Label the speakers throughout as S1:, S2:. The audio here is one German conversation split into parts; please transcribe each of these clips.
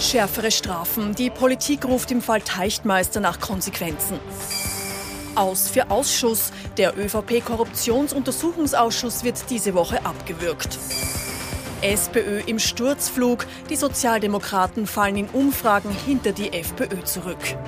S1: Schärfere Strafen. Die Politik ruft im Fall Teichtmeister nach Konsequenzen. Aus für Ausschuss. Der ÖVP-Korruptionsuntersuchungsausschuss wird diese Woche abgewürgt. SPÖ im Sturzflug. Die Sozialdemokraten fallen in Umfragen hinter die FPÖ zurück.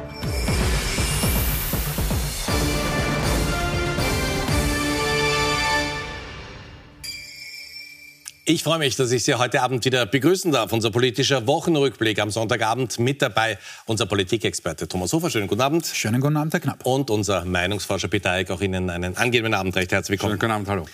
S2: Ich freue mich, dass ich Sie heute Abend wieder begrüßen darf. Unser politischer Wochenrückblick am Sonntagabend mit dabei unser Politikexperte Thomas Hofer. Schönen guten Abend.
S3: Schönen guten Abend, Herr Knapp.
S2: Und unser Meinungsforscher Peter Eick. Auch Ihnen einen angenehmen Abend. Recht herzlich willkommen.
S4: Schönen guten Abend, hallo.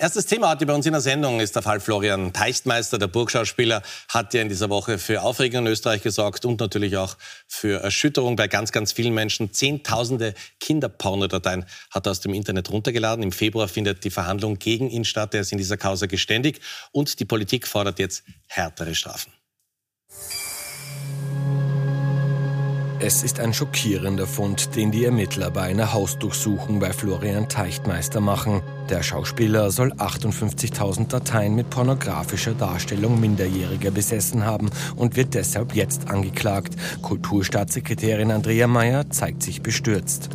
S2: Erstes Thema heute bei uns in der Sendung ist der Fall Florian Teichtmeister. Der Burgschauspieler hat ja in dieser Woche für Aufregung in Österreich gesorgt und natürlich auch für Erschütterung bei ganz, ganz vielen Menschen. Zehntausende Kinderpornodateien hat er aus dem Internet runtergeladen. Im Februar findet die Verhandlung gegen ihn statt. Er ist in dieser Causa geständig und die Politik fordert jetzt härtere Strafen.
S5: Es ist ein schockierender Fund, den die Ermittler bei einer Hausdurchsuchung bei Florian Teichtmeister machen. Der Schauspieler soll 58.000 Dateien mit pornografischer Darstellung Minderjähriger besessen haben und wird deshalb jetzt angeklagt. Kulturstaatssekretärin Andrea Mayer zeigt sich bestürzt.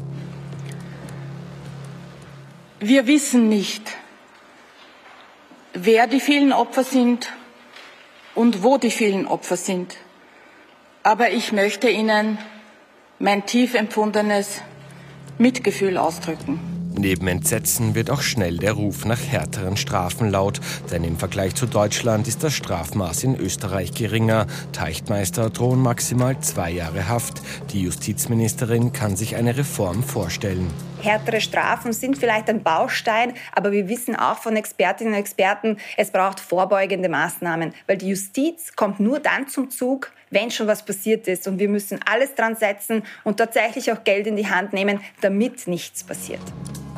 S6: Wir wissen nicht, wer die vielen Opfer sind und wo die vielen Opfer sind. Aber ich möchte Ihnen mein tief empfundenes Mitgefühl ausdrücken.
S5: Neben Entsetzen wird auch schnell der Ruf nach härteren Strafen laut, denn im Vergleich zu Deutschland ist das Strafmaß in Österreich geringer. Teichtmeister drohen maximal zwei Jahre Haft. Die Justizministerin kann sich eine Reform vorstellen.
S7: Härtere Strafen sind vielleicht ein Baustein, aber wir wissen auch von Expertinnen und Experten, es braucht vorbeugende Maßnahmen, weil die Justiz kommt nur dann zum Zug, wenn schon was passiert ist. Und wir müssen alles dran setzen und tatsächlich auch Geld in die Hand nehmen, damit nichts passiert.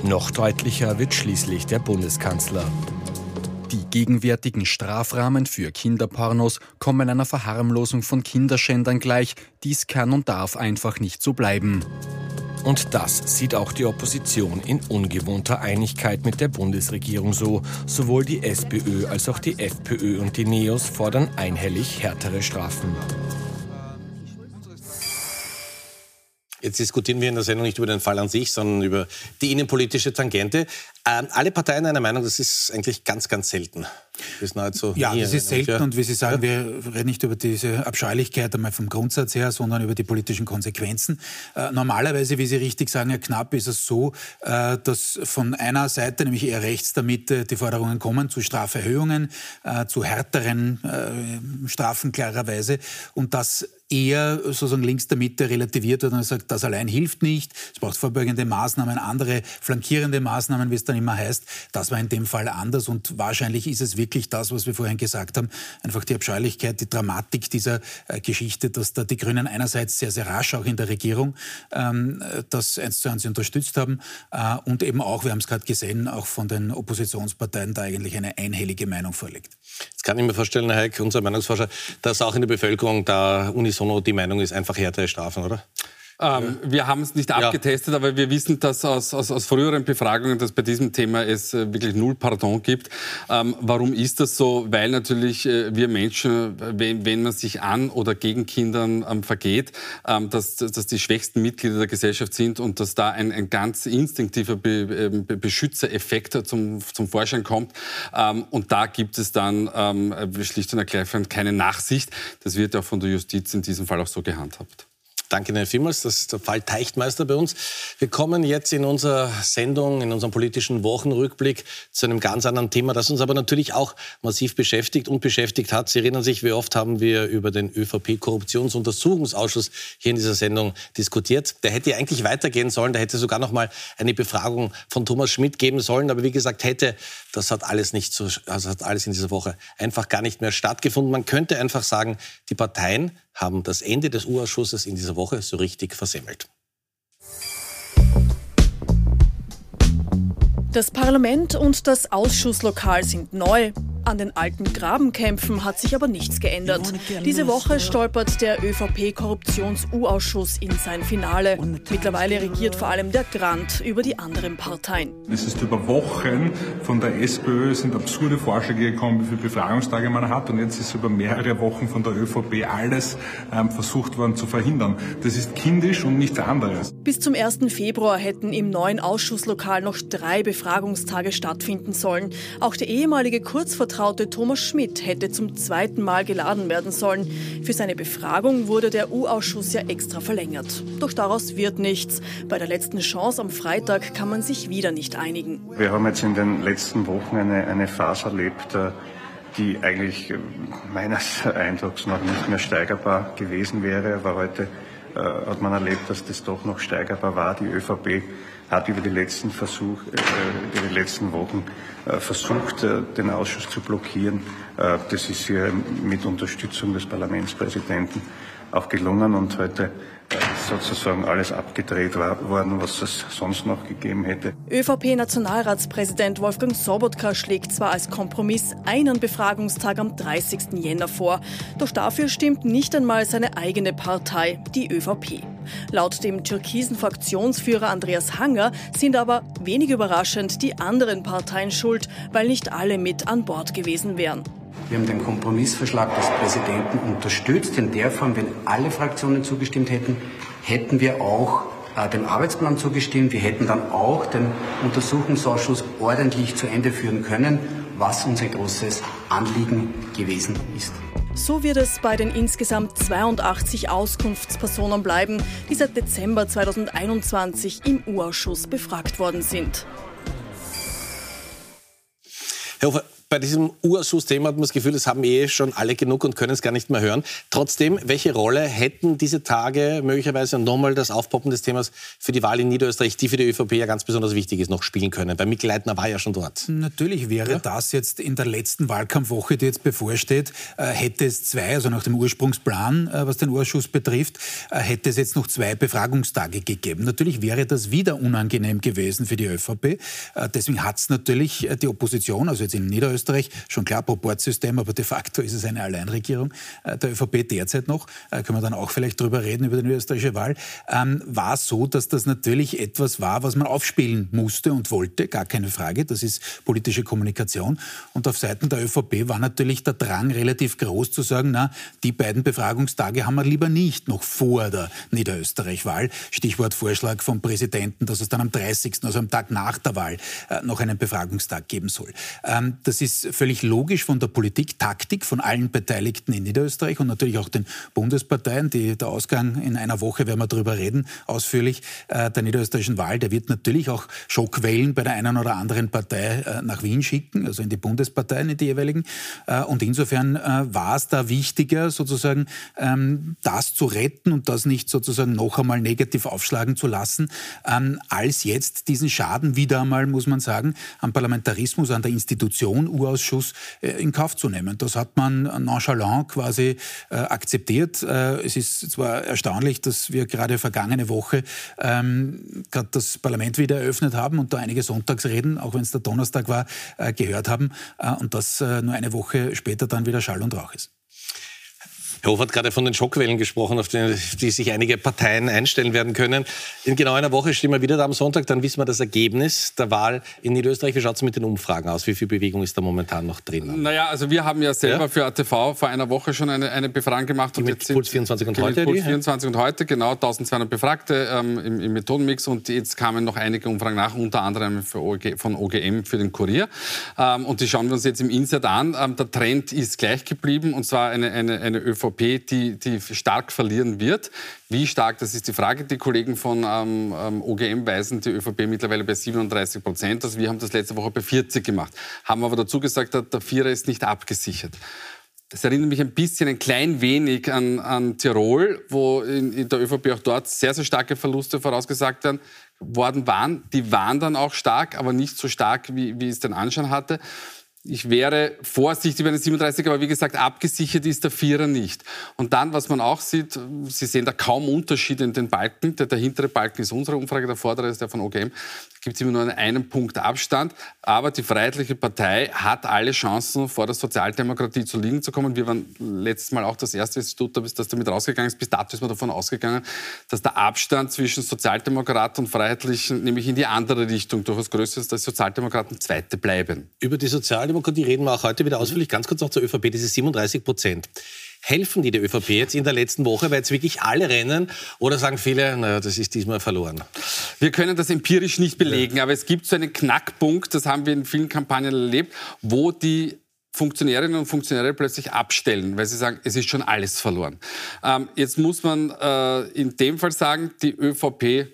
S5: Noch deutlicher wird schließlich der Bundeskanzler.
S3: Die gegenwärtigen Strafrahmen für Kinderpornos kommen einer Verharmlosung von Kinderschändern gleich. Dies kann und darf einfach nicht so bleiben.
S5: Und das sieht auch die Opposition in ungewohnter Einigkeit mit der Bundesregierung so. Sowohl die SPÖ als auch die FPÖ und die NEOS fordern einhellig härtere Strafen.
S2: Jetzt diskutieren wir in der Sendung nicht über den Fall an sich, sondern über die innenpolitische Tangente. Ähm, alle Parteien einer Meinung, das ist eigentlich ganz, ganz selten.
S3: Das nahezu ja, das ist selten ja. und wie Sie sagen, ja. wir reden nicht über diese Abscheulichkeit einmal vom Grundsatz her, sondern über die politischen Konsequenzen. Äh, normalerweise, wie Sie richtig sagen, Herr Knapp, ist es so, äh, dass von einer Seite, nämlich eher rechts der Mitte, die Forderungen kommen zu Straferhöhungen, äh, zu härteren äh, Strafen klarerweise und das eher sozusagen links der Mitte relativiert wird und sagt, das allein hilft nicht. Es braucht vorbeugende Maßnahmen, andere flankierende Maßnahmen, wie es dann immer heißt. Das war in dem Fall anders und wahrscheinlich ist es wirklich das, was wir vorhin gesagt haben, einfach die Abscheulichkeit, die Dramatik dieser äh, Geschichte, dass da die Grünen einerseits sehr, sehr rasch auch in der Regierung ähm, das eins zu eins unterstützt haben äh, und eben auch, wir haben es gerade gesehen, auch von den Oppositionsparteien da eigentlich eine einhellige Meinung vorliegt.
S2: Jetzt kann ich mir vorstellen, Herr Heik, unser Meinungsforscher, dass auch in der Bevölkerung da unisono die Meinung ist, einfach härtere Strafen, oder?
S4: Ähm, wir haben es nicht ja. abgetestet, aber wir wissen, dass aus, aus, aus, früheren Befragungen, dass bei diesem Thema es äh, wirklich null Pardon gibt. Ähm, warum ist das so? Weil natürlich äh, wir Menschen, wenn, wenn, man sich an oder gegen Kindern ähm, vergeht, ähm, dass, dass die schwächsten Mitglieder der Gesellschaft sind und dass da ein, ein ganz instinktiver Be, ähm, Be Beschützereffekt zum, zum Vorschein kommt. Ähm, und da gibt es dann schlicht und ergreifend keine Nachsicht. Das wird auch von der Justiz in diesem Fall auch so gehandhabt.
S2: Danke Ihnen vielmals. Das ist der Fall Teichtmeister bei uns. Wir kommen jetzt in unserer Sendung, in unserem politischen Wochenrückblick zu einem ganz anderen Thema, das uns aber natürlich auch massiv beschäftigt und beschäftigt hat. Sie erinnern sich, wie oft haben wir über den ÖVP-Korruptionsuntersuchungsausschuss hier in dieser Sendung diskutiert. Der hätte eigentlich weitergehen sollen. Da hätte sogar noch mal eine Befragung von Thomas Schmidt geben sollen. Aber wie gesagt, hätte, das hat alles nicht so, also hat alles in dieser Woche einfach gar nicht mehr stattgefunden. Man könnte einfach sagen, die Parteien haben das Ende des U-Ausschusses in dieser Woche so richtig versemmelt.
S1: Das Parlament und das Ausschusslokal sind neu. An den alten Grabenkämpfen hat sich aber nichts geändert. Diese Woche stolpert der ÖVP-Korruptions-U-Ausschuss in sein Finale. Mittlerweile regiert vor allem der Grant über die anderen Parteien.
S8: Es ist über Wochen von der SPÖ sind absurde Vorschläge gekommen, wie viele Befragungstage man hat. Und jetzt ist über mehrere Wochen von der ÖVP alles ähm, versucht worden zu verhindern. Das ist kindisch und nichts anderes.
S1: Bis zum 1. Februar hätten im neuen Ausschusslokal noch drei Befragungstage stattfinden sollen. Auch der ehemalige Kurzvertrag Vertraute Thomas Schmidt hätte zum zweiten Mal geladen werden sollen. Für seine Befragung wurde der U-Ausschuss ja extra verlängert. Doch daraus wird nichts. Bei der letzten Chance am Freitag kann man sich wieder nicht einigen.
S9: Wir haben jetzt in den letzten Wochen eine, eine Phase erlebt, äh, die eigentlich äh, meines Eindrucks noch nicht mehr steigerbar gewesen wäre. Aber heute äh, hat man erlebt, dass das doch noch steigerbar war. Die ÖVP hat über die letzten Versuch, äh, über die letzten Wochen äh, versucht, äh, den Ausschuss zu blockieren. Äh, das ist hier mit Unterstützung des Parlamentspräsidenten auch gelungen und heute sozusagen alles abgedreht worden, was es sonst noch gegeben hätte.
S1: ÖVP-Nationalratspräsident Wolfgang Sobotka schlägt zwar als Kompromiss einen Befragungstag am 30. Jänner vor, doch dafür stimmt nicht einmal seine eigene Partei, die ÖVP. Laut dem türkisen Fraktionsführer Andreas Hanger sind aber wenig überraschend die anderen Parteien schuld, weil nicht alle mit an Bord gewesen wären.
S10: Wir haben den Kompromissvorschlag des Präsidenten unterstützt. In der Form, wenn alle Fraktionen zugestimmt hätten, hätten wir auch äh, dem Arbeitsplan zugestimmt. Wir hätten dann auch den Untersuchungsausschuss ordentlich zu Ende führen können, was unser großes Anliegen gewesen ist.
S1: So wird es bei den insgesamt 82 Auskunftspersonen bleiben, die seit Dezember 2021 im U-Ausschuss befragt worden sind.
S2: Herr Hofer, bei diesem Urausschuss-Thema hat man das Gefühl, das haben eh schon alle genug und können es gar nicht mehr hören. Trotzdem, welche Rolle hätten diese Tage möglicherweise nochmal das Aufpoppen des Themas für die Wahl in Niederösterreich, die für die ÖVP ja ganz besonders wichtig ist, noch spielen können? Weil Mikl Leitner war ja schon dort.
S3: Natürlich wäre ja? das jetzt in der letzten Wahlkampfwoche, die jetzt bevorsteht, äh, hätte es zwei, also nach dem Ursprungsplan, äh, was den Ausschuss betrifft, äh, hätte es jetzt noch zwei Befragungstage gegeben. Natürlich wäre das wieder unangenehm gewesen für die ÖVP. Deswegen hat es natürlich die Opposition, also jetzt in Niederösterreich, Österreich. Schon klar, Proportsystem, aber de facto ist es eine Alleinregierung äh, der ÖVP derzeit noch. Äh, können wir dann auch vielleicht drüber reden, über die österreichische Wahl. Ähm, war so, dass das natürlich etwas war, was man aufspielen musste und wollte, gar keine Frage. Das ist politische Kommunikation. Und auf Seiten der ÖVP war natürlich der Drang relativ groß zu sagen, na, die beiden Befragungstage haben wir lieber nicht noch vor der Niederösterreich-Wahl. Stichwort Vorschlag vom Präsidenten, dass es dann am 30., also am Tag nach der Wahl, äh, noch einen Befragungstag geben soll. Ähm, das ist ist völlig logisch von der Politik, Taktik von allen Beteiligten in Niederösterreich und natürlich auch den Bundesparteien. Die, der Ausgang in einer Woche werden wir darüber reden, ausführlich, äh, der niederösterreichischen Wahl. Der wird natürlich auch Schockwellen bei der einen oder anderen Partei äh, nach Wien schicken, also in die Bundesparteien, in die jeweiligen. Äh, und insofern äh, war es da wichtiger, sozusagen ähm, das zu retten und das nicht sozusagen noch einmal negativ aufschlagen zu lassen, ähm, als jetzt diesen Schaden wieder einmal, muss man sagen, am Parlamentarismus, an der Institution EU-Ausschuss äh, in Kauf zu nehmen. Das hat man nonchalant quasi äh, akzeptiert. Äh, es ist zwar erstaunlich, dass wir gerade vergangene Woche ähm, gerade das Parlament wieder eröffnet haben und da einige Sonntagsreden, auch wenn es der Donnerstag war, gehört haben und das nur eine Woche später dann wieder Schall und Rauch ist.
S2: Herr Hof hat gerade von den Schockwellen gesprochen, auf die, die sich einige Parteien einstellen werden können. In genau einer Woche stehen wir wieder da am Sonntag, dann wissen wir das Ergebnis der Wahl in Niederösterreich. Wie schaut es mit den Umfragen aus? Wie viel Bewegung ist da momentan noch drin?
S4: Naja, also wir haben ja selber ja? für ATV vor einer Woche schon eine, eine Befragung gemacht.
S2: Die und mit Puls 24 und heute?
S4: Puls 24 und heute, genau, 1200 Befragte ähm, im, im, Methodenmix und jetzt kamen noch einige Umfragen nach, unter anderem OG, von OGM für den Kurier. Ähm, und die schauen wir uns jetzt im Insert an. Ähm, der Trend ist gleich geblieben und zwar eine, eine, eine ÖVP ÖVP, die, die stark verlieren wird. Wie stark, das ist die Frage. Die Kollegen von ähm, ähm OGM weisen die ÖVP mittlerweile bei 37 Prozent. Also wir haben das letzte Woche bei 40 gemacht. Haben aber dazu gesagt, der Vierer ist nicht abgesichert. Das erinnert mich ein bisschen, ein klein wenig an, an Tirol, wo in, in, der ÖVP auch dort sehr, sehr starke Verluste vorausgesagt werden, worden waren. Die waren dann auch stark, aber nicht so stark, wie, wie es den Anschein hatte. Ich wäre vorsichtig bei den 37, aber wie gesagt, abgesichert ist der Vierer nicht. Und dann, was man auch sieht, Sie sehen da kaum Unterschied in den Balken. Der, der hintere Balken ist unsere Umfrage, der vordere ist der von OGM. Da gibt es immer nur einen Punkt Abstand. Aber die Freiheitliche Partei hat alle Chancen, vor der Sozialdemokratie zu liegen zu kommen. Wir waren letztes Mal auch das erste Institut, das damit rausgegangen ist. Bis dato ist man davon ausgegangen, dass der Abstand zwischen Sozialdemokraten und Freiheitlichen nämlich in die andere Richtung durchaus größer ist, dass Sozialdemokraten Zweite bleiben.
S2: Über die Sozialdemokratie reden wir auch heute wieder ausführlich. Ganz kurz noch zur ÖVP, diese 37 Prozent. Helfen die der ÖVP jetzt in der letzten Woche, weil jetzt wirklich alle rennen? Oder sagen viele, naja, das ist diesmal verloren?
S4: Wir können das empirisch nicht belegen, ja. aber es gibt so einen Knackpunkt, das haben wir in vielen Kampagnen erlebt, wo die Funktionärinnen und Funktionäre plötzlich abstellen, weil sie sagen, es ist schon alles verloren. Ähm, jetzt muss man äh, in dem Fall sagen, die ÖVP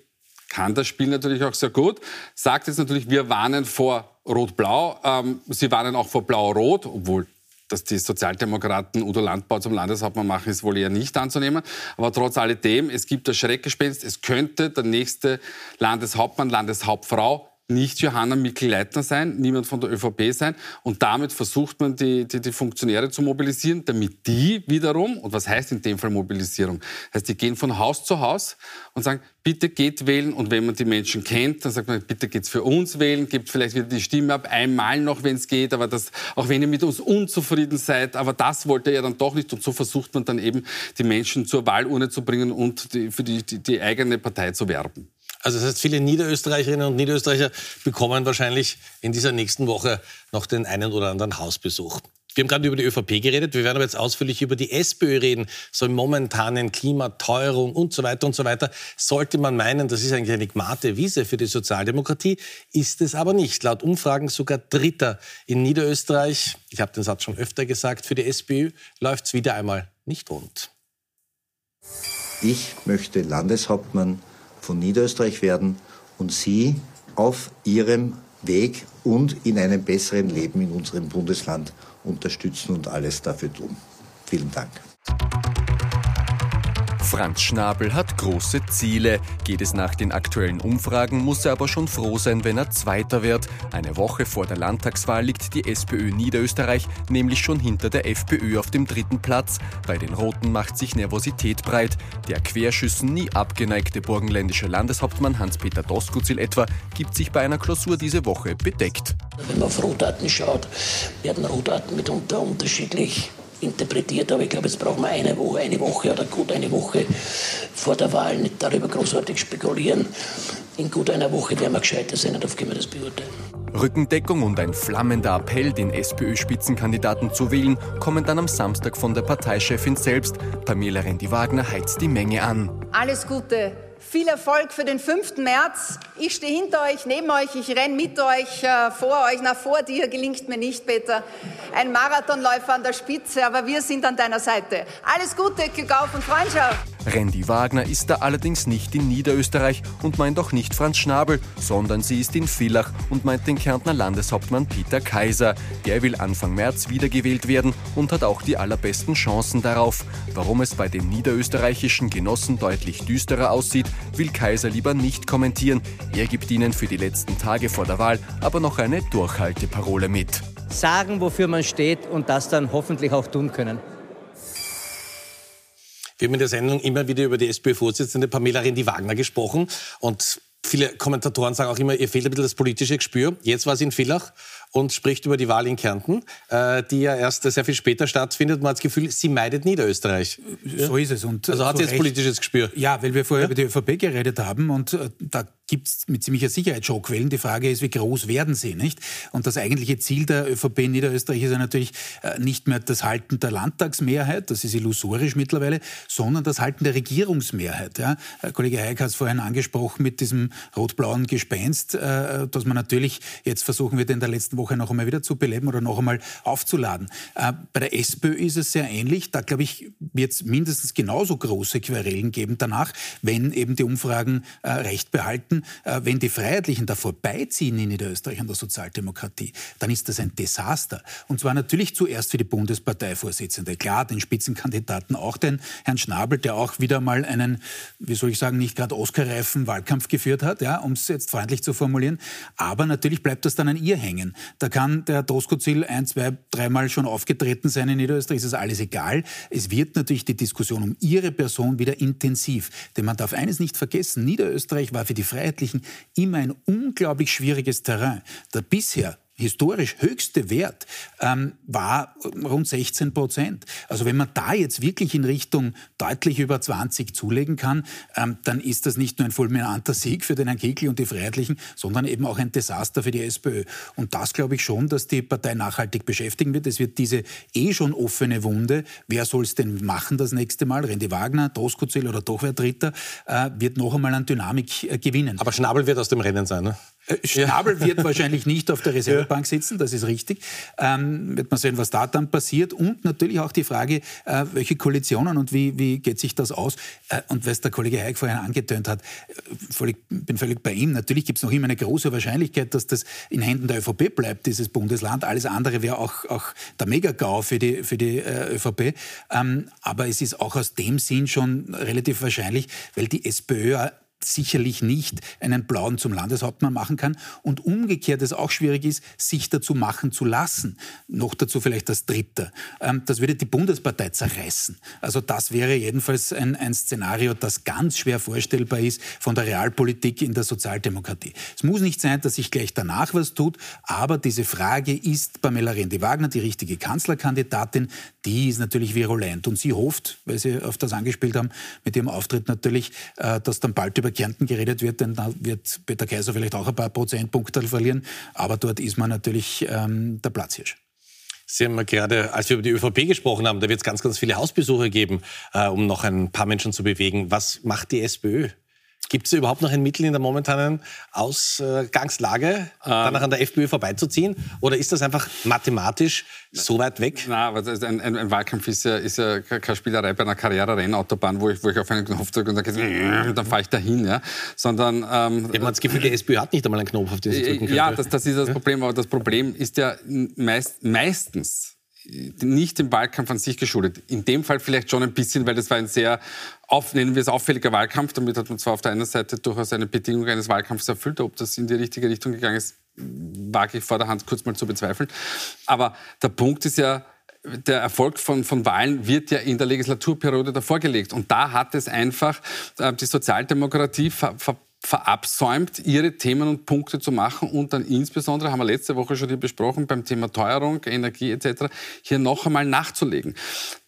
S4: kann das Spiel natürlich auch sehr gut, sagt jetzt natürlich, wir warnen vor Rot-Blau, ähm, sie warnen auch vor Blau-Rot, obwohl dass die Sozialdemokraten Udo Landbau zum Landeshauptmann machen, ist wohl eher nicht anzunehmen. Aber trotz alledem, es gibt das Schreckgespenst. Es könnte der nächste Landeshauptmann, Landeshauptfrau nicht Johanna Mikl-Leitner sein, niemand von der ÖVP sein. Und damit versucht man, die, die, die, Funktionäre zu mobilisieren, damit die wiederum, und was heißt in dem Fall Mobilisierung? Heißt, die gehen von Haus zu Haus und sagen, bitte geht wählen. Und wenn man die Menschen kennt, dann sagt man, bitte geht's für uns wählen, gibt vielleicht wieder die Stimme ab, einmal noch, wenn es geht, aber das, auch wenn ihr mit uns unzufrieden seid, aber das wollt ihr ja dann doch nicht. Und so versucht man dann eben, die Menschen zur Wahlurne zu bringen und die, für die, die, die eigene Partei zu werben.
S2: Also das heißt, viele Niederösterreicherinnen und Niederösterreicher bekommen wahrscheinlich in dieser nächsten Woche noch den einen oder anderen Hausbesuch. Wir haben gerade über die ÖVP geredet. Wir werden aber jetzt ausführlich über die SPÖ reden. So im momentanen Klimateuerung und so weiter und so weiter. Sollte man meinen, das ist eigentlich eine gmate Wiese für die Sozialdemokratie, ist es aber nicht. Laut Umfragen sogar Dritter in Niederösterreich. Ich habe den Satz schon öfter gesagt. Für die SPÖ läuft es wieder einmal nicht rund.
S11: Ich möchte Landeshauptmann von Niederösterreich werden und Sie auf Ihrem Weg und in einem besseren Leben in unserem Bundesland unterstützen und alles dafür tun. Vielen Dank.
S12: Franz Schnabel hat große Ziele. Geht es nach den aktuellen Umfragen, muss er aber schon froh sein, wenn er Zweiter wird. Eine Woche vor der Landtagswahl liegt die SPÖ Niederösterreich nämlich schon hinter der FPÖ auf dem dritten Platz. Bei den Roten macht sich Nervosität breit. Der Querschüssen nie abgeneigte burgenländische Landeshauptmann Hans-Peter Doskozil etwa gibt sich bei einer Klausur diese Woche bedeckt.
S13: Wenn man auf Rohdaten schaut, werden Rohdaten mitunter unterschiedlich interpretiert, aber ich glaube, jetzt brauchen wir eine Woche, eine Woche oder gut eine Woche vor der Wahl nicht darüber großartig spekulieren. In gut einer Woche werden wir gescheiter sein, darauf können wir das beurteilen.
S12: Rückendeckung und ein flammender Appell, den SPÖ-Spitzenkandidaten zu wählen, kommen dann am Samstag von der Parteichefin selbst. Pamela Rendi-Wagner heizt die Menge an.
S6: Alles Gute viel Erfolg für den 5. März. Ich stehe hinter euch, neben euch, ich renne mit euch, äh, vor euch. Na, vor dir gelingt mir nicht, Peter. Ein Marathonläufer an der Spitze, aber wir sind an deiner Seite. Alles Gute, Glück auf und Freundschaft.
S12: Randy Wagner ist da allerdings nicht in Niederösterreich und meint auch nicht Franz Schnabel, sondern sie ist in Villach und meint den Kärntner Landeshauptmann Peter Kaiser. Der will Anfang März wiedergewählt werden und hat auch die allerbesten Chancen darauf. Warum es bei den niederösterreichischen Genossen deutlich düsterer aussieht, will Kaiser lieber nicht kommentieren. Er gibt ihnen für die letzten Tage vor der Wahl aber noch eine Durchhalteparole mit.
S14: Sagen, wofür man steht und das dann hoffentlich auch tun können.
S2: Wir haben in der Sendung immer wieder über die SPÖ-Vorsitzende Pamela Rendi-Wagner gesprochen und viele Kommentatoren sagen auch immer, ihr fehlt ein bisschen das politische Gespür. Jetzt war sie in Villach und spricht über die Wahl in Kärnten, äh, die ja erst sehr viel später stattfindet. Man hat das Gefühl, sie meidet Niederösterreich.
S3: So ist es.
S2: Und also hat sie jetzt politisches Gespür.
S3: Ja, weil wir vorher ja? über die ÖVP geredet haben und äh, da gibt es mit ziemlicher Sicherheit Showquellen. Die Frage ist, wie groß werden sie, nicht? Und das eigentliche Ziel der ÖVP in Niederösterreich ist ja natürlich äh, nicht mehr das Halten der Landtagsmehrheit, das ist illusorisch mittlerweile, sondern das Halten der Regierungsmehrheit. Ja? Kollege Hayek hat es vorhin angesprochen mit diesem rot-blauen Gespenst, äh, dass man natürlich jetzt versuchen wird, in der letzten Woche noch einmal wieder zu beleben oder noch einmal aufzuladen. Äh, bei der SPÖ ist es sehr ähnlich. Da, glaube ich, wird es mindestens genauso große Querelen geben danach, wenn eben die Umfragen recht behalten äh, wenn die Freiheitlichen da vorbeiziehen in Niederösterreich an der Sozialdemokratie, dann ist das ein Desaster. Und zwar natürlich zuerst für die Bundesparteivorsitzende. Klar, den Spitzenkandidaten auch den Herrn Schnabel, der auch wieder mal einen, wie soll ich sagen, nicht gerade Oscar-reifen Wahlkampf geführt hat, ja, um es jetzt freundlich zu formulieren. Aber natürlich bleibt das dann an ihr hängen. Da kann der Doskozil ein, zwei, dreimal schon aufgetreten sein in Niederösterreich, ist das alles egal. Es wird natürlich die Diskussion um ihre Person wieder intensiv. Denn man darf eines nicht vergessen, Niederösterreich war für die Freiheitlichen immer ein unglaublich schwieriges Terrain. Der bisher historisch höchste Wert ähm, war rund 16 Prozent. Also wenn man da jetzt wirklich in Richtung deutlich über 20 zulegen kann, ähm, dann ist das nicht nur ein fulminanter Sieg für den Herrn Kickl und die Freiheitlichen, sondern eben auch ein Desaster für die SPÖ. Und das glaube ich schon, dass die Partei nachhaltig beschäftigen wird. Es wird diese eh schon offene Wunde, wer soll es denn machen das nächste Mal, Randy Wagner, Doskozil oder doch wer Dritter, äh, wird noch einmal an Dynamik äh, gewinnen.
S2: Aber Schnabel wird aus dem Rennen sein, ne?
S3: Äh, Schnabel wird wahrscheinlich nicht auf der Reservebank sitzen, das ist richtig. Ähm, wird man sehen, was da dann passiert. Und natürlich auch die Frage, äh, welche Koalitionen und wie, wie geht sich das aus? Äh, und was der Kollege Heik vorhin angetönt hat, äh, völlig, bin völlig bei ihm. Natürlich gibt es noch immer eine große Wahrscheinlichkeit, dass das in Händen der ÖVP bleibt, dieses Bundesland. Alles andere wäre auch, auch der Megagau für die, für die äh, ÖVP. Ähm, aber es ist auch aus dem Sinn schon relativ wahrscheinlich, weil die SPÖ sicherlich nicht einen Blauen zum Landeshauptmann machen kann und umgekehrt es auch schwierig ist, sich dazu machen zu lassen. Noch dazu vielleicht das Dritte. Ähm, das würde die Bundespartei zerreißen. Also das wäre jedenfalls ein, ein Szenario, das ganz schwer vorstellbar ist von der Realpolitik in der Sozialdemokratie. Es muss nicht sein, dass sich gleich danach was tut, aber diese Frage, ist Pamela Rendi-Wagner die richtige Kanzlerkandidatin, die ist natürlich virulent. Und sie hofft, weil Sie auf das angespielt haben, mit ihrem Auftritt natürlich, äh, dass dann bald über Kärnten geredet wird, denn da wird Peter Kaiser vielleicht auch ein paar Prozentpunkte verlieren. Aber dort ist man natürlich ähm, der Platzhirsch.
S2: Sie haben gerade, als wir über die ÖVP gesprochen haben, da wird es ganz, ganz viele Hausbesuche geben, äh, um noch ein paar Menschen zu bewegen. Was macht die SPÖ? Gibt es überhaupt noch ein Mittel in der momentanen Ausgangslage, ähm, danach an der FPÖ vorbeizuziehen? Oder ist das einfach mathematisch so weit weg?
S4: Nein, aber ein, ein, ein, Wahlkampf ist ja, ist ja keine Spielerei bei einer Karriere-Rennautobahn, wo ich, wo ich auf einen Knopf drücke und dann, dann fahre ich dahin. Ja? Sondern,
S2: ähm, ich habe das Gefühl, die SPÖ hat nicht einmal einen Knopf, auf den sie drücken könnte.
S4: Ja, das, das ist das Problem. Aber das Problem ist ja meist, meistens nicht dem Wahlkampf an sich geschuldet. In dem Fall vielleicht schon ein bisschen, weil das war ein sehr, auf, nennen wir es auffälliger Wahlkampf. Damit hat man zwar auf der einen Seite durchaus eine Bedingung eines Wahlkampfs erfüllt. Ob das in die richtige Richtung gegangen ist, wage ich vor der Hand kurz mal zu bezweifeln. Aber der Punkt ist ja, der Erfolg von, von Wahlen wird ja in der Legislaturperiode davor gelegt. Und da hat es einfach äh, die Sozialdemokratie ver, ver verabsäumt, ihre Themen und Punkte zu machen und dann insbesondere, haben wir letzte Woche schon hier besprochen, beim Thema Teuerung, Energie etc., hier noch einmal nachzulegen.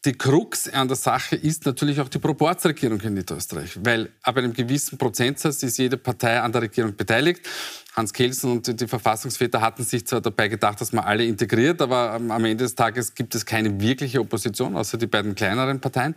S4: Die Krux an der Sache ist natürlich auch die Proporzregierung in Niederösterreich, weil ab einem gewissen Prozentsatz ist jede Partei an der Regierung beteiligt. Hans Kelsen und die Verfassungsväter hatten sich zwar dabei gedacht, dass man alle integriert, aber am Ende des Tages gibt es keine wirkliche Opposition, außer die beiden kleineren Parteien.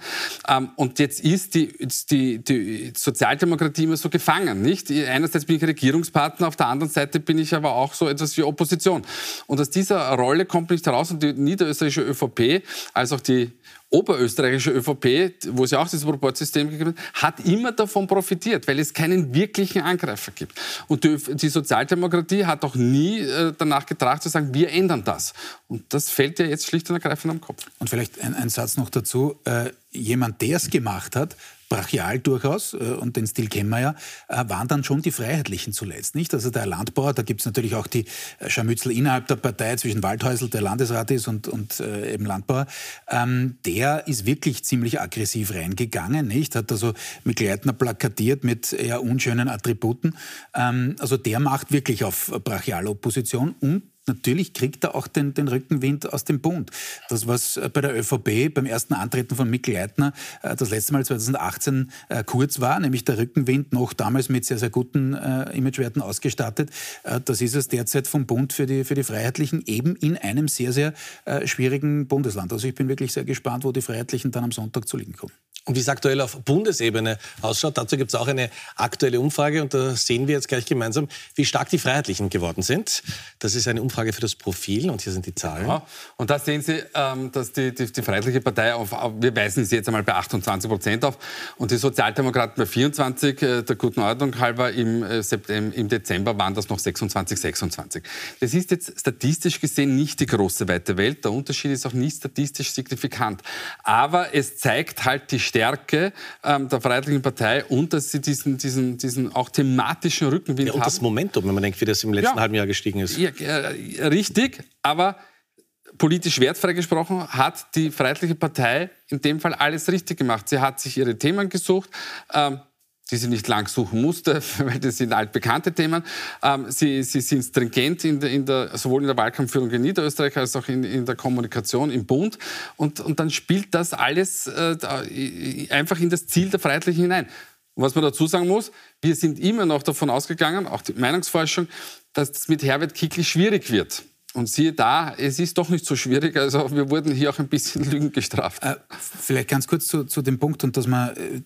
S4: Ähm, und jetzt ist die, die, die Sozialdemokratie immer so gefangen, nicht? Einerseits bin ich Regierungspartner, auf der anderen Seite bin ich aber auch so etwas wie Opposition. Und aus dieser Rolle kommt nicht heraus und die niederösterreichische ÖVP, als auch die oberösterreichische ÖVP, wo es ja auch dieses Proportsystem gegeben hat, hat immer davon profitiert, weil es keinen wirklichen Angreifer gibt. Und die, die Sozialdemokratie hat auch nie äh, danach getracht zu sagen, wir ändern das. Und das fällt ja jetzt schlicht und ergreifend am Kopf.
S3: Und vielleicht ein, ein Satz noch dazu. Äh, jemand, der es gemacht hat, brachial durchaus, äh, und den Stil kennen wir ja, äh, waren dann schon die Freiheitlichen zuletzt, nicht? Also der Landbauer, da gibt es natürlich auch die äh, Scharmützel innerhalb der Partei zwischen Waldhäusl, der Landesrat ist, und, und äh, eben Landbauer, ähm, der ist wirklich ziemlich aggressiv reingegangen, nicht? Hat also mit Gleitner plakatiert mit eher unschönen Attributen. Ähm, also der macht wirklich auf Brachialopposition und natürlich kriegt er auch den, den Rückenwind aus dem Bund. Das, was äh, bei der ÖVP beim ersten Antreten von Mikl Leitner äh, das letzte Mal 2018 äh, kurz war, nämlich der Rückenwind noch damals mit sehr, sehr guten Imagewerten ausgestattet, das ist es derzeit vom Bund für die, für die Freiheitlichen eben in einem sehr, sehr schwierigen Bundesland. Also ich bin wirklich sehr gespannt, wo die Freiheitlichen dann am Sonntag zu liegen kommen.
S2: Und wie es aktuell auf Bundesebene ausschaut, dazu gibt es auch eine aktuelle Umfrage und da sehen wir jetzt gleich gemeinsam, wie stark die Freiheitlichen geworden sind. Das ist eine Umfrage Umfrage für das Profil und hier sind die Zahlen. Ja,
S4: und da sehen Sie, ähm, dass die, die, die, Freiheitliche Partei, auf, wir weisen sie jetzt einmal bei 28 Prozent auf und die Sozialdemokraten bei 24, äh, der guten Ordnung halber, im, äh, im Dezember waren das noch 26, 26. Das ist jetzt statistisch gesehen nicht die große weite Welt, der Unterschied ist auch nicht statistisch signifikant. Aber es zeigt halt die Stärke ähm, der Freiheitlichen Partei und dass sie diesen, diesen, diesen auch thematischen Rückenwind
S2: ja, und haben. das Momentum, wenn man denkt, wie das im letzten ja, halben Jahr gestiegen ist.
S4: Ja, äh, richtig, aber politisch wertfrei gesprochen, hat die Freiheitliche Partei in dem Fall alles richtig gemacht. Sie hat sich ihre Themen gesucht. Ähm, die sie nicht lang suchen musste, weil das sind altbekannte Themen. Ähm, sie, sie sind stringent in der, in der, sowohl in der Wahlkampfführung in Niederösterreich als auch in, in der Kommunikation im Bund. Und, und dann spielt das alles äh, einfach in das Ziel der Freiheitlichen hinein. Und was man dazu sagen muss, wir sind immer noch davon ausgegangen, auch die Meinungsforschung, dass es mit Herbert Kickl schwierig wird. Und siehe da, es ist doch nicht so schwierig. Also wir wurden hier auch ein bisschen Lügen gestraft. Äh,
S3: vielleicht ganz kurz zu, zu dem Punkt und dass man äh,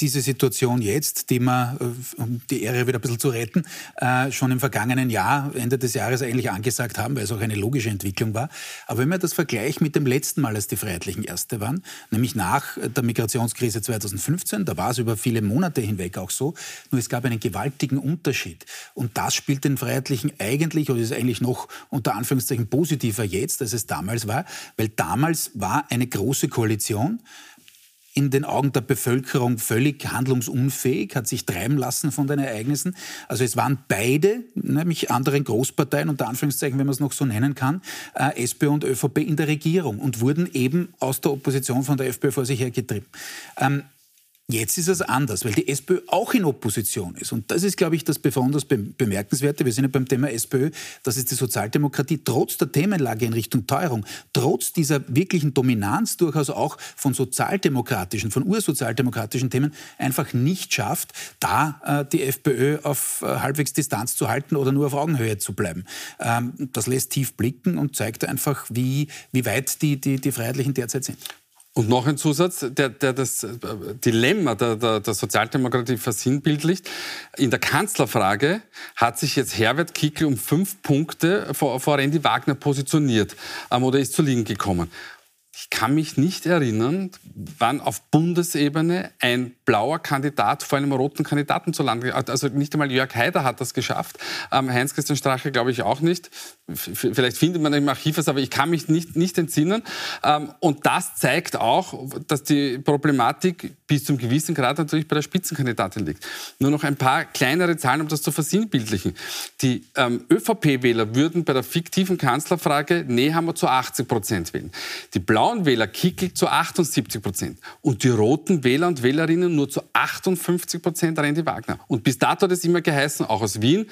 S3: diese Situation jetzt, die wir, äh, um die Ehre wieder ein bisschen zu retten, äh, schon im vergangenen Jahr, Ende des Jahres eigentlich angesagt haben, weil es auch eine logische Entwicklung war. Aber wenn man das vergleicht mit dem letzten Mal, als die Freiheitlichen Erste waren, nämlich nach der Migrationskrise 2015, da war es über viele Monate hinweg auch so, nur es gab einen gewaltigen Unterschied. Und das spielt den Freiheitlichen eigentlich, oder ist eigentlich noch unter Anführungszeichen positiver jetzt, als es damals war, weil damals war eine große Koalition, in den Augen der Bevölkerung völlig handlungsunfähig, hat sich treiben lassen von den Ereignissen. Also es waren beide, nämlich anderen Großparteien, unter Anführungszeichen, wenn man es noch so nennen kann, äh, SPÖ und ÖVP in der Regierung und wurden eben aus der Opposition von der FPÖ vor sich hergetrieben. Ähm, Jetzt ist es anders, weil die SPÖ auch in Opposition ist. Und das ist, glaube ich, das besonders Bemerkenswerte. Wir sind ja beim Thema SPÖ, dass es die Sozialdemokratie trotz der Themenlage in Richtung Teuerung, trotz dieser wirklichen Dominanz durchaus auch von sozialdemokratischen, von ursozialdemokratischen Themen einfach nicht schafft, da äh, die FPÖ auf äh, halbwegs Distanz zu halten oder nur auf Augenhöhe zu bleiben. Ähm, das lässt tief blicken und zeigt einfach, wie, wie weit die, die, die Freiheitlichen derzeit sind.
S4: Und noch ein Zusatz, der, der das äh, Dilemma der, der, der, Sozialdemokratie versinnbildlicht. In der Kanzlerfrage hat sich jetzt Herbert Kickl um fünf Punkte vor, vor Randy Wagner positioniert ähm, oder ist zu liegen gekommen. Ich kann mich nicht erinnern, wann auf Bundesebene ein blauer Kandidat vor einem roten Kandidaten zu landen. Also nicht einmal Jörg Haider hat das geschafft. Ähm, Heinz-Christian Strache glaube ich auch nicht. Vielleicht findet man im Archiv es, aber ich kann mich nicht, nicht entsinnen. Ähm, und das zeigt auch, dass die Problematik bis zum gewissen Grad natürlich bei der Spitzenkandidatin liegt. Nur noch ein paar kleinere Zahlen, um das zu versinnbildlichen. Die ähm, ÖVP-Wähler würden bei der fiktiven Kanzlerfrage Nehammer zu 80 Prozent wählen. Die blauen blauen Wähler Kickel zu 78 Prozent und die roten Wähler und Wählerinnen nur zu 58 Prozent Randy Wagner. Und bis dato hat es immer geheißen, auch aus Wien,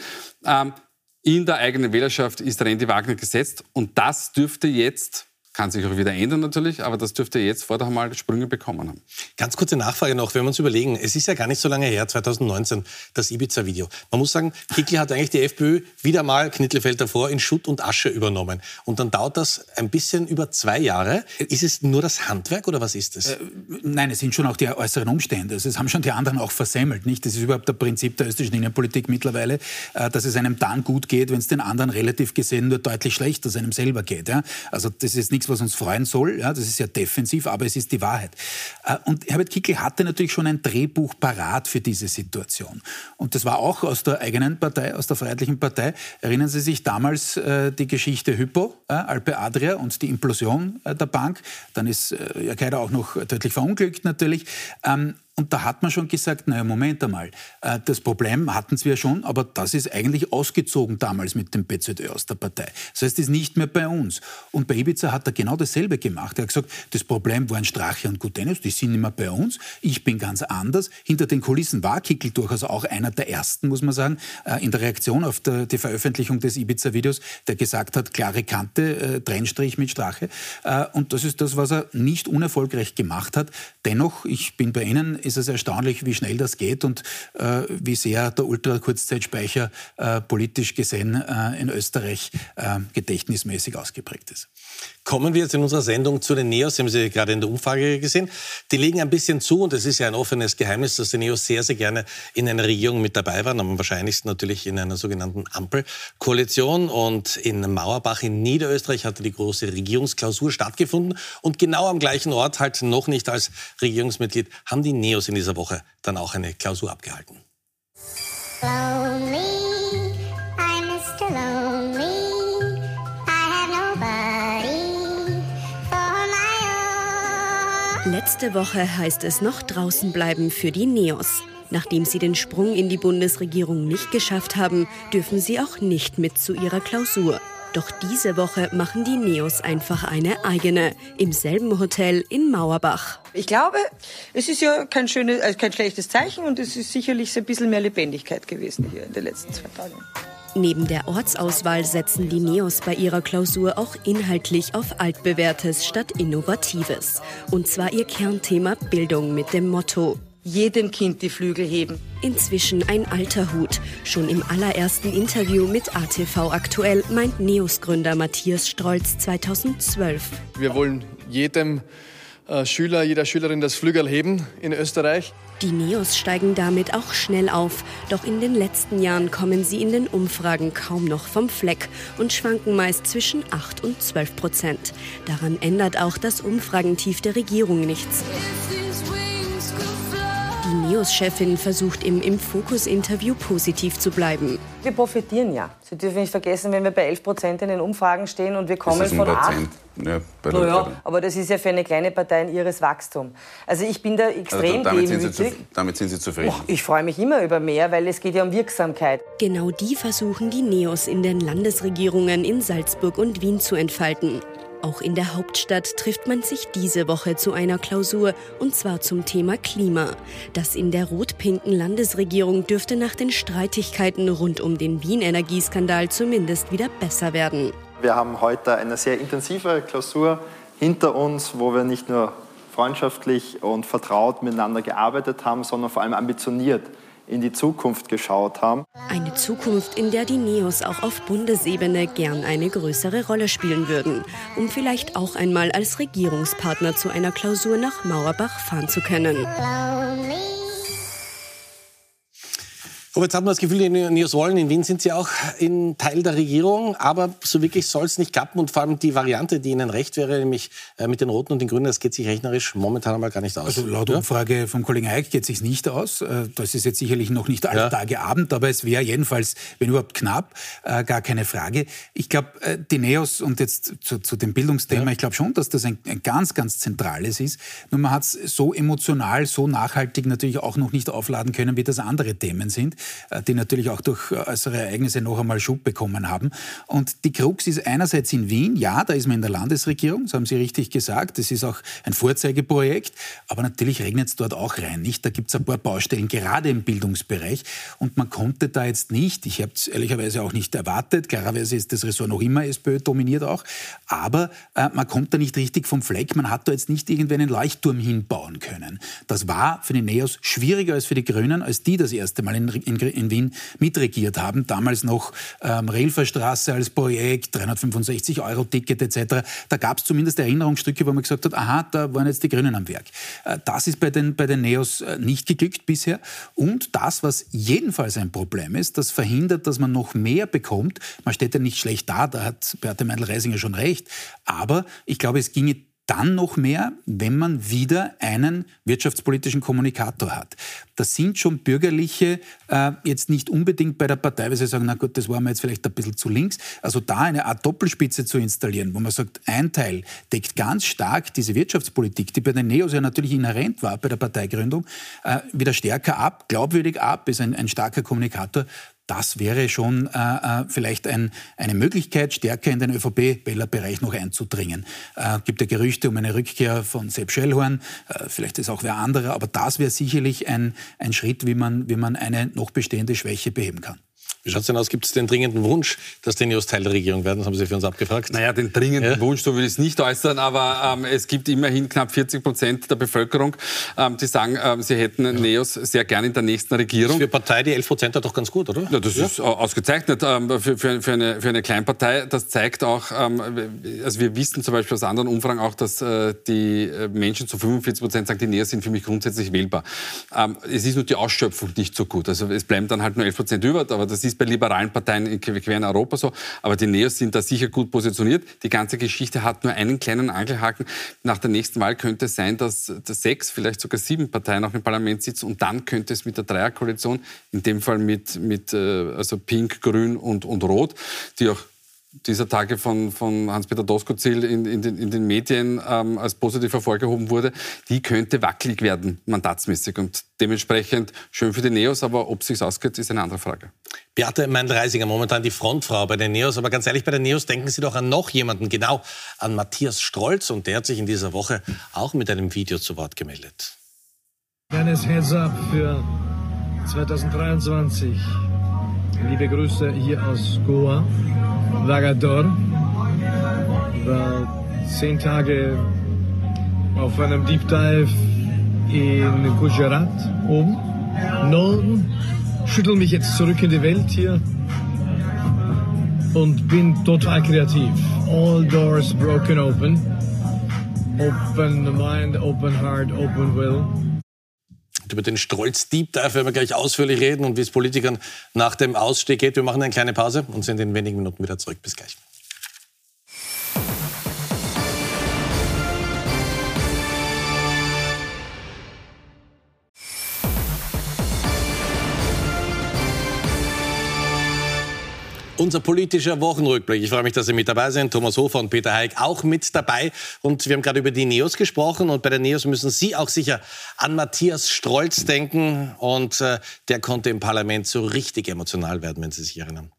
S4: ähm, in der eigenen Wählerschaft ist Randy Wagner gesetzt und das dürfte jetzt kann sich auch wieder ändern natürlich, aber das dürfte jetzt vorher mal Sprünge bekommen haben.
S2: Ganz kurze Nachfrage noch, wenn wir uns überlegen, es ist ja gar nicht so lange her, 2019, das Ibiza-Video. Man muss sagen, Kickl hat eigentlich die FPÖ wieder mal, Knittelfeld davor, in Schutt und Asche übernommen. Und dann dauert das ein bisschen über zwei Jahre. Ist es nur das Handwerk oder was ist es? Äh,
S3: nein, es sind schon auch die äußeren Umstände. Also es haben schon die anderen auch versemmelt. Nicht? Das ist überhaupt das Prinzip der österreichischen Innenpolitik mittlerweile, äh, dass es einem dann gut geht, wenn es den anderen relativ gesehen nur deutlich schlechter als einem selber geht. Ja? Also das ist nichts nichts, was uns freuen soll. Ja, das ist ja defensiv, aber es ist die Wahrheit. Äh, und Herbert Kickl hatte natürlich schon ein Drehbuch parat für diese Situation. Und das war auch aus der eigenen Partei, aus der Freiheitlichen Partei. Erinnern Sie sich damals äh, die Geschichte Hypo, äh, Alpe Adria und die Implosion äh, der Bank. Dann ist äh, keiner auch noch tödlich verunglückt natürlich. Ähm, und da hat man schon gesagt, naja, Moment einmal, äh, das Problem hatten wir schon, aber das ist eigentlich ausgezogen damals mit dem BZÖ aus der Partei. Das heißt, es ist nicht mehr bei uns. Und bei Ibiza hat er genau dasselbe gemacht. Er hat gesagt, das Problem waren Strache und Gutenus, die sind nicht mehr bei uns. Ich bin ganz anders. Hinter den Kulissen war Kickel durchaus auch einer der ersten, muss man sagen, äh, in der Reaktion auf die Veröffentlichung des Ibiza-Videos, der gesagt hat, klare Kante, äh, Trennstrich mit Strache. Und das ist das, was er nicht unerfolgreich gemacht hat. Dennoch, ich bin bei Ihnen, ist es erstaunlich, wie schnell das geht und äh, wie sehr der Ultrakurzzeitspeicher äh, politisch gesehen äh, in Österreich äh, gedächtnismäßig ausgeprägt ist.
S2: Kommen wir jetzt in unserer Sendung zu den Neos. Haben Sie gerade in der Umfrage gesehen. Die legen ein bisschen zu und es ist ja ein offenes Geheimnis, dass die Neos sehr, sehr gerne in einer Regierung mit dabei waren. Am wahrscheinlichsten natürlich in einer sogenannten Ampelkoalition. Und in Mauerbach in Niederösterreich hatte die große Regierungsklausur stattgefunden. Und genau am gleichen Ort, halt noch nicht als Regierungsmitglied, haben die Neos in dieser Woche dann auch eine Klausur abgehalten. Lonely.
S15: Letzte Woche heißt es noch draußen bleiben für die Neos. Nachdem sie den Sprung in die Bundesregierung nicht geschafft haben, dürfen sie auch nicht mit zu ihrer Klausur. Doch diese Woche machen die Neos einfach eine eigene, im selben Hotel in Mauerbach.
S16: Ich glaube, es ist ja kein, schönes, äh, kein schlechtes Zeichen und es ist sicherlich ein bisschen mehr Lebendigkeit gewesen hier in den letzten zwei Tagen.
S15: Neben der Ortsauswahl setzen die Neos bei ihrer Klausur auch inhaltlich auf altbewährtes statt innovatives. Und zwar ihr Kernthema Bildung mit dem Motto
S16: jedem Kind die Flügel heben.
S15: Inzwischen ein alter Hut. Schon im allerersten Interview mit ATV aktuell meint Neos-Gründer Matthias Strolz 2012.
S17: Wir wollen jedem äh, Schüler, jeder Schülerin das Flügel heben in Österreich.
S15: Die Neos steigen damit auch schnell auf, doch in den letzten Jahren kommen sie in den Umfragen kaum noch vom Fleck und schwanken meist zwischen 8 und 12 Prozent. Daran ändert auch das Umfragentief der Regierung nichts. Die NEOS-Chefin versucht im Im Fokus-Interview positiv zu bleiben.
S16: Wir profitieren ja. Sie dürfen nicht vergessen, wenn wir bei 11 Prozent in den Umfragen stehen und wir kommen
S18: das ist
S16: von 8.
S18: Ja,
S16: bei der, naja, aber das ist ja für eine kleine Partei ein ihres Wachstum. Also ich bin da extrem also damit demütig.
S18: Sind Sie damit sind Sie zufrieden?
S16: Oh, ich freue mich immer über mehr, weil es geht ja um Wirksamkeit.
S15: Genau die versuchen die Neos in den Landesregierungen in Salzburg und Wien zu entfalten. Auch in der Hauptstadt trifft man sich diese Woche zu einer Klausur, und zwar zum Thema Klima. Das in der rot-pinken Landesregierung dürfte nach den Streitigkeiten rund um den Wien-Energieskandal zumindest wieder besser werden.
S19: Wir haben heute eine sehr intensive Klausur hinter uns, wo wir nicht nur freundschaftlich und vertraut miteinander gearbeitet haben, sondern vor allem ambitioniert in die Zukunft geschaut haben.
S15: Eine Zukunft, in der die Neos auch auf Bundesebene gern eine größere Rolle spielen würden, um vielleicht auch einmal als Regierungspartner zu einer Klausur nach Mauerbach fahren zu können.
S2: Aber jetzt hat man das Gefühl, die Neos wollen. In Wien sind sie auch in Teil der Regierung, aber so wirklich soll es nicht klappen. Und vor allem die Variante, die ihnen recht wäre, nämlich äh, mit den Roten und den Grünen, das geht sich rechnerisch momentan einmal gar nicht aus.
S3: Also laut Umfrage vom Kollegen Eick geht sich nicht aus. Äh, das ist jetzt sicherlich noch nicht alle ja. Tage Abend, aber es wäre jedenfalls, wenn überhaupt knapp, äh, gar keine Frage. Ich glaube, die Neos und jetzt zu, zu dem Bildungsthema, ja. ich glaube schon, dass das ein, ein, ganz, ganz zentrales ist. Nur man hat es so emotional, so nachhaltig natürlich auch noch nicht aufladen können, wie das andere Themen sind. Äh, die natürlich auch durch äh, äußere Ereignisse noch einmal Schub bekommen haben. Und die Krux ist einerseits in Wien, ja, da ist man in der Landesregierung, das haben Sie richtig gesagt, das ist auch ein Vorzeigeprojekt, aber natürlich regnet es dort auch rein, nicht? Da gibt es ein paar Baustellen, gerade im Bildungsbereich und man konnte da jetzt nicht, ich habe es ehrlicherweise auch nicht erwartet, klarerweise ist das Ressort noch immer SPÖ dominiert auch, aber äh, man kommt da nicht richtig vom Fleck, man hat da jetzt nicht irgendwie einen Leuchtturm hinbauen können. Das war für die Neos schwieriger als für die Grünen, als die das erste Mal in, in, in Wien mitregiert haben. Damals noch ähm, Railferstraße als Projekt, 365 Euro Ticket etc. Da gab es zumindest Erinnerungsstücke, wo man gesagt hat, aha, da waren jetzt die Grünen am Werk. Äh, das ist bei den, bei den Neos äh, nicht geglückt bisher. Und das, was jedenfalls ein Problem ist, das verhindert, dass man noch mehr bekommt. Man steht ja nicht schlecht da, da hat Beate Meindl-Reisinger schon recht. Aber ich glaube, es ginge dann noch mehr, wenn man wieder einen wirtschaftspolitischen Kommunikator hat. Das sind schon Bürgerliche äh, jetzt nicht unbedingt bei der Partei, weil sie sagen, na gut, das war mir jetzt vielleicht ein bisschen zu links. Also da eine Art Doppelspitze zu installieren, wo man sagt, ein Teil deckt ganz stark diese Wirtschaftspolitik, die bei den Neos ja natürlich inhärent war bei der Parteigründung, äh, wieder stärker ab, glaubwürdig ab, ist ein, ein starker Kommunikator das wäre schon äh, äh, vielleicht ein, eine Möglichkeit, stärker in den ÖVP-Wählerbereich noch einzudringen. Es äh, gibt ja Gerüchte um eine Rückkehr von Sepp Schellhorn, äh, vielleicht ist auch wer anderer, aber das wäre sicherlich ein, ein Schritt, wie man, wie man eine noch bestehende Schwäche beheben kann.
S2: Wie schaut es denn aus? Gibt es den dringenden Wunsch, dass die Neos Teil der Regierung werden? Das haben Sie für uns abgefragt.
S4: Naja, den dringenden ja? Wunsch, so will ich es nicht äußern, aber ähm, es gibt immerhin knapp 40 Prozent der Bevölkerung, ähm, die sagen, ähm, sie hätten ja. Neos sehr gerne in der nächsten Regierung.
S2: Für Partei, die 11 Prozent doch ganz gut, oder?
S4: Ja, das ja. ist ausgezeichnet ähm, für, für, für, eine, für eine Kleinpartei. Das zeigt auch, ähm, also wir wissen zum Beispiel aus anderen Umfragen auch, dass äh, die äh, Menschen zu 45 Prozent sagen, die Neos sind für mich grundsätzlich wählbar. Ähm, es ist nur die Ausschöpfung nicht so gut. Also es bleiben dann halt nur 11 Prozent über, aber das ist ist bei liberalen Parteien quer in Europa so. Aber die Neos sind da sicher gut positioniert. Die ganze Geschichte hat nur einen kleinen Angelhaken. Nach der nächsten Wahl könnte es sein, dass, sechs, vielleicht sogar sieben Parteien auch im Parlament sitzen. Und dann könnte es mit der Dreierkoalition, in dem Fall mit, mit äh, also Pink, Grün und, und Rot, die auch dieser Tage von, von Hans-Peter Doskozil in, in, den, in den Medien ähm, als positiv hervorgehoben wurde, die könnte wackelig werden, mandatsmäßig. Und dementsprechend schön für die Neos, aber ob es sich ausgeht, ist eine andere Frage.
S2: Beate Meindl-Reisinger, momentan die Frontfrau bei den Neos. Aber ganz ehrlich, bei den Neos denken Sie doch an noch jemanden, genau an Matthias Strolz. Und der hat sich in dieser Woche auch mit einem Video zu Wort gemeldet.
S18: Kleines Heads-up für 2023. Liebe Grüße hier aus Goa. Vagador. War zehn Tage auf einem Deep Dive in Gujarat oben. Norden. Schüttel mich jetzt zurück in die Welt hier und bin total kreativ. All doors broken open. Open mind, open heart, open will.
S2: Über den Strolz Deep Dive werden wir gleich ausführlich reden und wie es Politikern nach dem Ausstieg geht. Wir machen eine kleine Pause und sind in wenigen Minuten wieder zurück. Bis gleich. Unser politischer Wochenrückblick. Ich freue mich, dass Sie mit dabei sind. Thomas Hofer und Peter Heik auch mit dabei. Und wir haben gerade über die Neos gesprochen. Und bei den Neos müssen Sie auch sicher an Matthias Strolz denken. Und äh, der konnte im Parlament so richtig emotional werden, wenn Sie sich erinnern.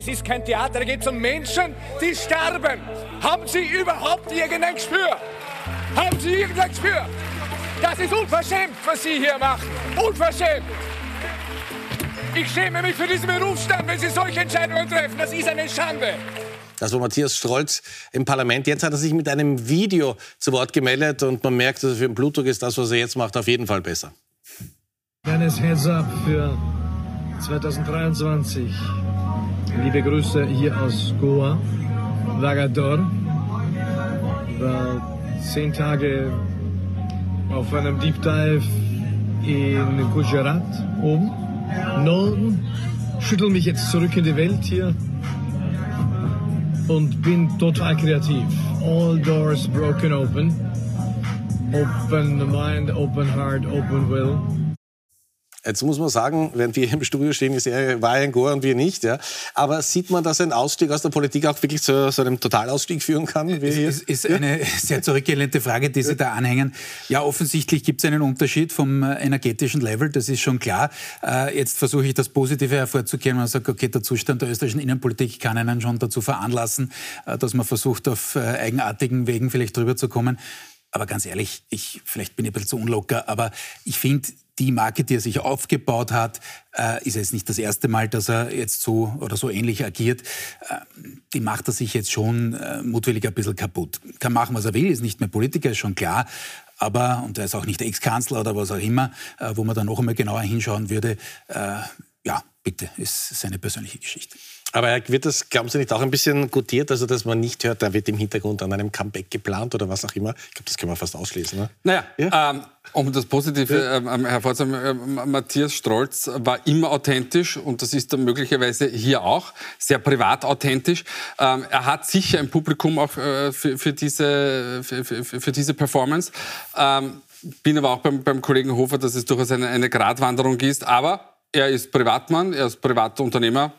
S20: Es ist kein Theater, da geht es um Menschen, die sterben. Haben Sie überhaupt irgendein Gespür? Haben Sie irgendein Gespür? Das ist unverschämt, was Sie hier machen. Unverschämt. Ich schäme mich für diesen Berufsstand, wenn Sie solche Entscheidungen treffen. Das ist eine Schande.
S2: Das war Matthias Strolz im Parlament. Jetzt hat er sich mit einem Video zu Wort gemeldet und man merkt, dass für den Blutdruck ist das, was er jetzt macht, auf jeden Fall besser.
S18: Kleines Heads-up für 2023. Liebe Grüße hier aus Goa, Vagador. War zehn Tage auf einem Deep Dive in Gujarat oben. Norden, schüttel mich jetzt zurück in die Welt hier und bin total kreativ. All doors broken open. Open mind, open heart, open will.
S2: Jetzt muss man sagen, während wir im Studio stehen, ist er, war er in Goa und wir nicht. Ja. Aber sieht man, dass ein Ausstieg aus der Politik auch wirklich zu so einem Totalausstieg führen kann?
S3: Wie es ist, ist eine sehr zurückgelehnte Frage, die Sie da anhängen. Ja, offensichtlich gibt es einen Unterschied vom äh, energetischen Level, das ist schon klar. Äh, jetzt versuche ich das Positive hervorzukehren. Man sagt, okay, der Zustand der österreichischen Innenpolitik kann einen schon dazu veranlassen, äh, dass man versucht, auf eigenartigen Wegen vielleicht drüber zu kommen. Aber ganz ehrlich, ich, vielleicht bin ich ein bisschen zu unlocker, aber ich finde, die Marke, die er sich aufgebaut hat, äh, ist jetzt nicht das erste Mal, dass er jetzt so oder so ähnlich agiert. Äh, die macht er sich jetzt schon äh, mutwillig ein bisschen kaputt. Kann machen, was er will, ist nicht mehr Politiker, ist schon klar. Aber, und er ist auch nicht Ex-Kanzler oder was auch immer, wo man da noch einmal genauer hinschauen würde, ja, bitte, ist seine persönliche Geschichte.
S2: Aber wird das, glauben Sie nicht, auch ein bisschen gutiert, also dass man nicht hört, da wird im Hintergrund an einem Comeback geplant oder was auch immer? Ich glaube, das können wir fast ausschließen. Ne?
S4: Naja, ja? ähm, um das Positive ja. ähm, hervorzuheben, äh, Matthias Strolz war immer authentisch und das ist dann möglicherweise hier auch, sehr privat authentisch. Ähm, er hat sicher ein Publikum auch äh, für, für, diese, für, für, für diese Performance. Ähm, bin aber auch beim, beim Kollegen Hofer, dass es durchaus eine, eine Gratwanderung ist, aber er ist Privatmann, er ist Privatunternehmer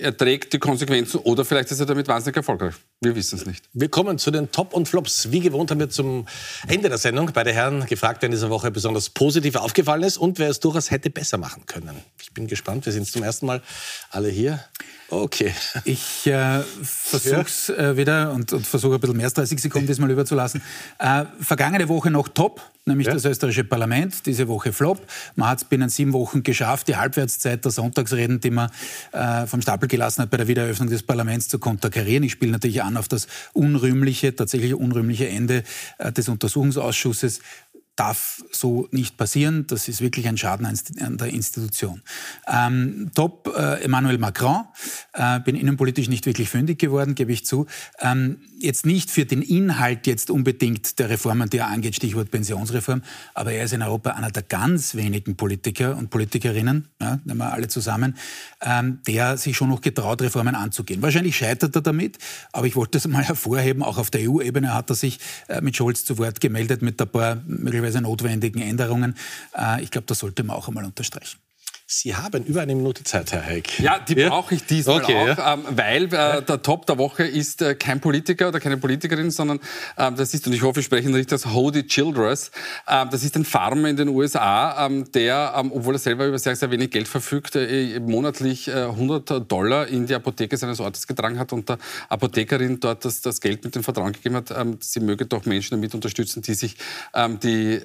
S4: er trägt die Konsequenzen oder vielleicht ist er damit wahnsinnig erfolgreich. Wir wissen es nicht.
S2: Wir kommen zu den Top und Flops. Wie gewohnt haben wir zum Ende der Sendung bei den Herren gefragt, wer in dieser Woche besonders positiv aufgefallen ist und wer es durchaus hätte besser machen können. Ich bin gespannt. Wir sind zum ersten Mal alle hier. Okay.
S3: Ich äh, versuche es äh, wieder und, und versuche ein bisschen mehr als 30 Sekunden diesmal überzulassen. Äh, vergangene Woche noch top, nämlich ja. das österreichische Parlament, diese Woche flop. Man hat es binnen sieben Wochen geschafft, die Halbwertszeit der Sonntagsreden, die man äh, vom Stapel gelassen hat, bei der Wiedereröffnung des Parlaments zu konterkarieren. Ich spiele natürlich an auf das unrühmliche, tatsächlich unrühmliche Ende äh, des Untersuchungsausschusses darf so nicht passieren. Das ist wirklich ein Schaden an der Institution. Ähm, top, äh, Emmanuel Macron. Äh, bin innenpolitisch nicht wirklich fündig geworden, gebe ich zu. Ähm, jetzt nicht für den Inhalt jetzt unbedingt der Reformen, die er angeht, Stichwort Pensionsreform, aber er ist in Europa einer der ganz wenigen Politiker und Politikerinnen, ja, nehmen wir alle zusammen, ähm, der sich schon noch getraut, Reformen anzugehen. Wahrscheinlich scheitert er damit, aber ich wollte das mal hervorheben. Auch auf der EU-Ebene hat er sich äh, mit Scholz zu Wort gemeldet mit ein paar möglicherweise teilweise notwendigen Änderungen. Äh, ich glaube, das sollte man auch einmal unterstreichen.
S2: Sie haben über eine Minute Zeit, Herr Heik.
S4: Ja, die ja? brauche ich diesmal okay, auch, ja. ähm, weil äh, der Top der Woche ist äh, kein Politiker oder keine Politikerin, sondern ähm, das ist, und ich hoffe, ich spreche richtig das Hody Childress. Ähm, das ist ein Farmer in den USA, ähm, der, ähm, obwohl er selber über sehr, sehr wenig Geld verfügt, äh, monatlich 100 äh, Dollar in die Apotheke seines Ortes getragen hat und der Apothekerin dort das, das Geld mit dem Vertrauen gegeben hat, ähm, sie möge doch Menschen damit unterstützen, die sich die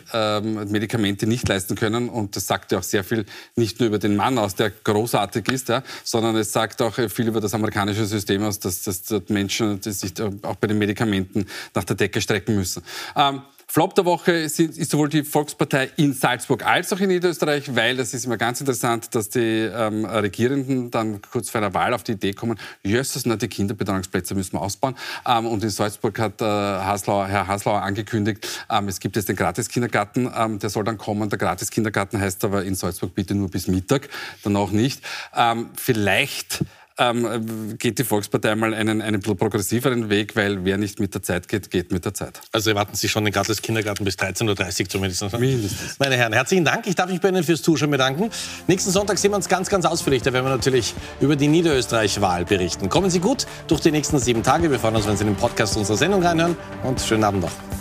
S4: Medikamente nicht leisten können. Und das sagt ja auch sehr viel, nicht nur über den Mann aus, der großartig ist, ja, sondern es sagt auch viel über das amerikanische System aus, dass, dass Menschen die sich auch bei den Medikamenten nach der Decke strecken müssen. Ähm, Flop der Woche ist, ist, sowohl die Volkspartei in Salzburg als auch in Niederösterreich, weil das ist immer ganz interessant, dass die ähm, Regierenden dann kurz vor einer Wahl auf die Idee kommen, jösses, na, die Kinderbetreuungsplätze müssen wir ausbauen. Ähm, und in Salzburg hat äh, Haslauer, Herr Haslauer angekündigt, ähm, es gibt jetzt den Gratis-Kindergarten, ähm, der soll dann kommen. Der Gratis-Kindergarten heißt aber in Salzburg bitte nur bis Mittag, dann auch nicht. Ähm, vielleicht ähm, geht die Volkspartei mal einen, einen progressiveren Weg, weil wer nicht mit der Zeit geht, geht mit der Zeit.
S2: Also erwarten Sie schon den Gartels Kindergarten bis 13.30 Uhr zumindest.
S4: Mindestens.
S2: Meine Herren, herzlichen Dank. Ich darf mich bei Ihnen fürs Zuschauen bedanken. Nächsten Sonntag sehen wir uns ganz, ganz ausführlich. Da werden wir natürlich über die Niederösterreich-Wahl berichten. Kommen Sie gut durch die nächsten sieben Tage. Wir freuen uns, wenn Sie den Podcast unserer Sendung reinhören und schönen Abend noch.